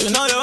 You know the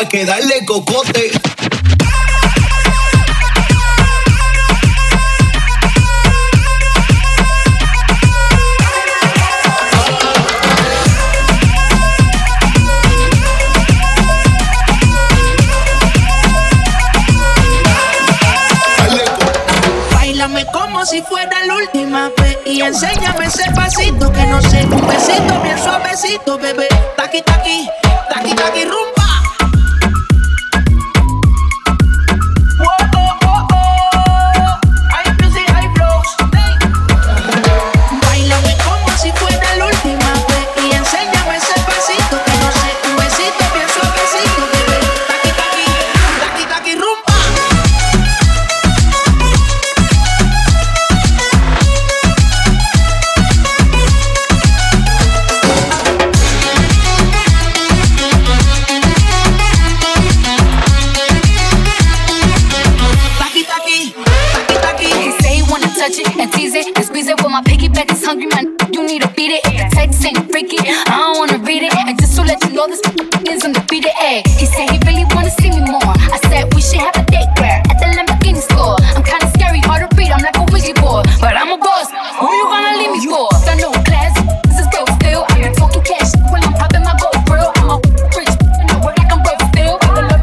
que darle cocote. Si fuera la última vez y enséñame ese pasito que no sé, un besito bien suavecito, bebé. Taqui taqui, taqui taqui know this is undefeated, ayy. He said he really wanna see me more. I said we should have a date where at the Lamborghini store. I'm kinda scary, hard to read, I'm like a Ouija board. But I'm a boss, who you gonna leave me for? Don't class, when I'm popping my. I'm I'm broke still. The love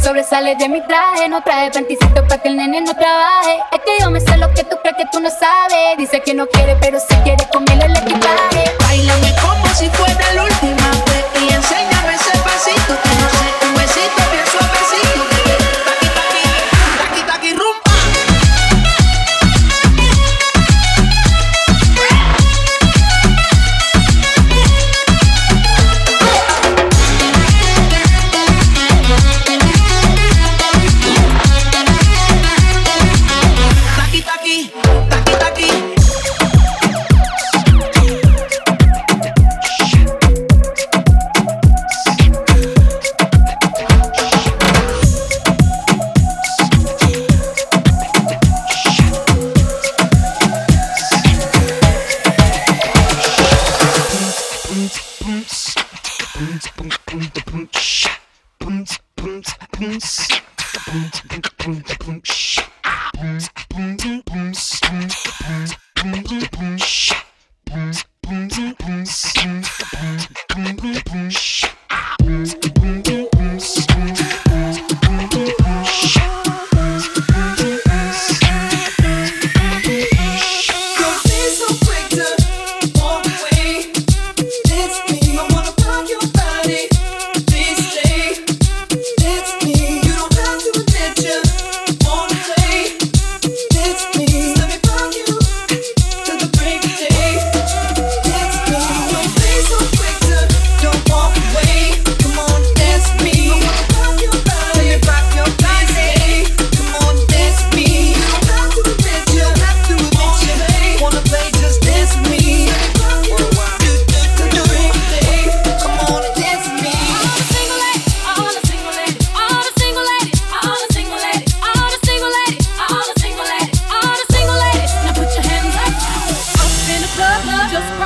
sobresale de mi traje, no trae panticito para que el nene no trabaje. Es que yo me sé lo que tú crees que tú no sabes. Dice que no quiere, pero si quiere, comele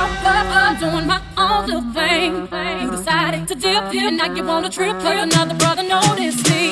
I'm doing my own little thing. You decided to dip in, now you wanna trip, play another brother, notice me.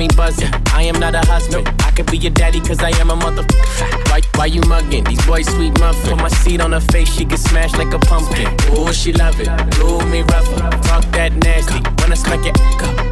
me buzzing. I am not a husband. I could be your daddy cause I am a motherfucker. Why, why you mugging? These boys sweet muffin. Put my seat on her face, she get smashed like a pumpkin. Ooh, she love it. Ooh, me rougher. Fuck that nasty. Wanna smack it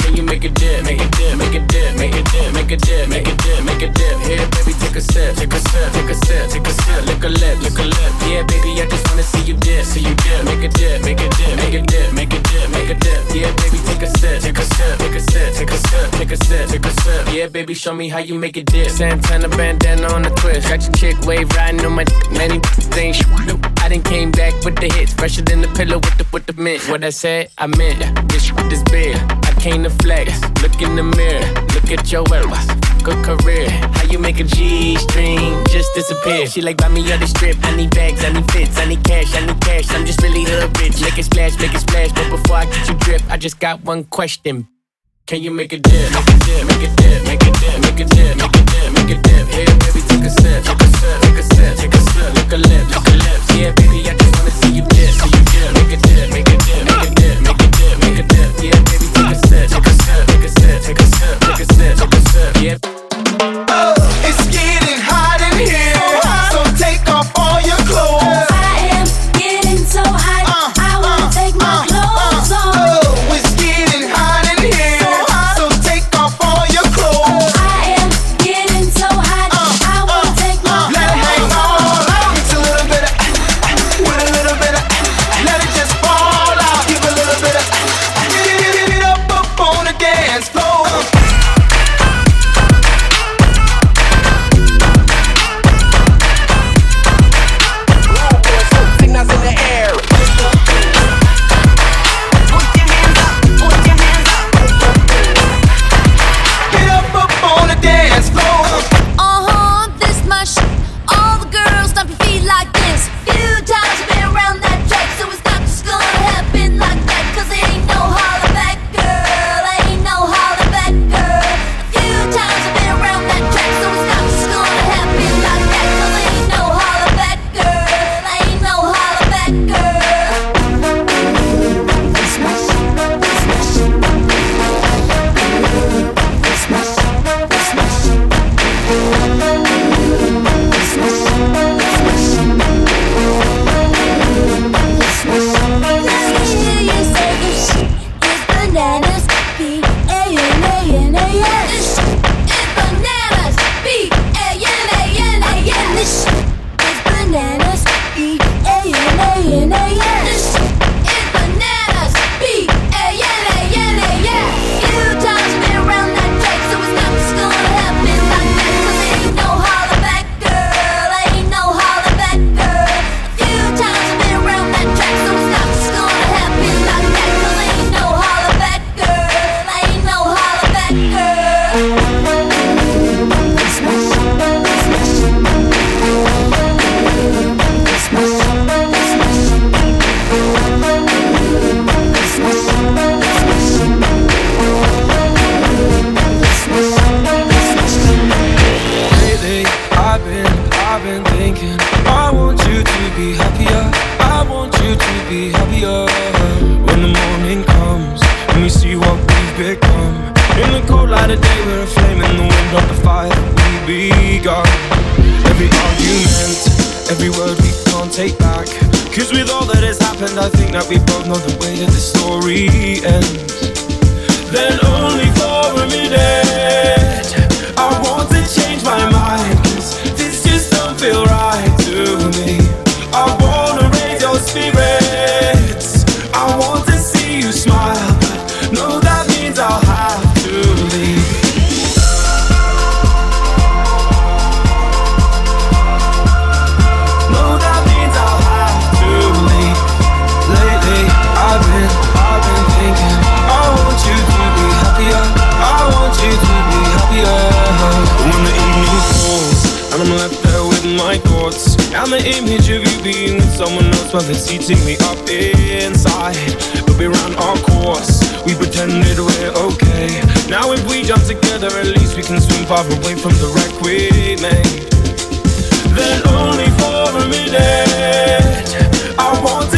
show me how you make it dip. Santana bandana on the twist. Got your chick wave riding on my many things. I done came back with the hits, fresher than the pillow with the with the mint. What I said, I meant. This this big. Came to flex. Look in the mirror. Look at your work. Good career. How you make a G string just disappear? She like buy me other strip. I need bags. I need fits. I need cash. I need cash. I'm just really hood rich. Make it splash. Make it splash. But before I get you drip, I just got one question. Can you make a dip? Make a dip, make a dip, make a dip, make a dip, make a dip, make a dip. Hey, baby, take a sip, take a sip, take a sip, take a sip, lick a lip, lick a lip. Yeah, baby, I just wanna see you dip, see you dip. Make a dip, make a dip, sip, In the cold light of day, we're a flame in the wind, on the fire we begun. Every argument, every word we can't take back. Cause with all that has happened, I think that we both know the way that this story ends. Then only for a minute, I want to change my mind. Cause this just don't feel right. image of you being with someone else while it's eating me up inside. But we ran our course We pretended we're okay. Now if we jump together At least we can swim far away from the wreck we made. Then only for a minute I want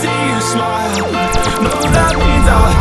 see you smile. No, that means I'll.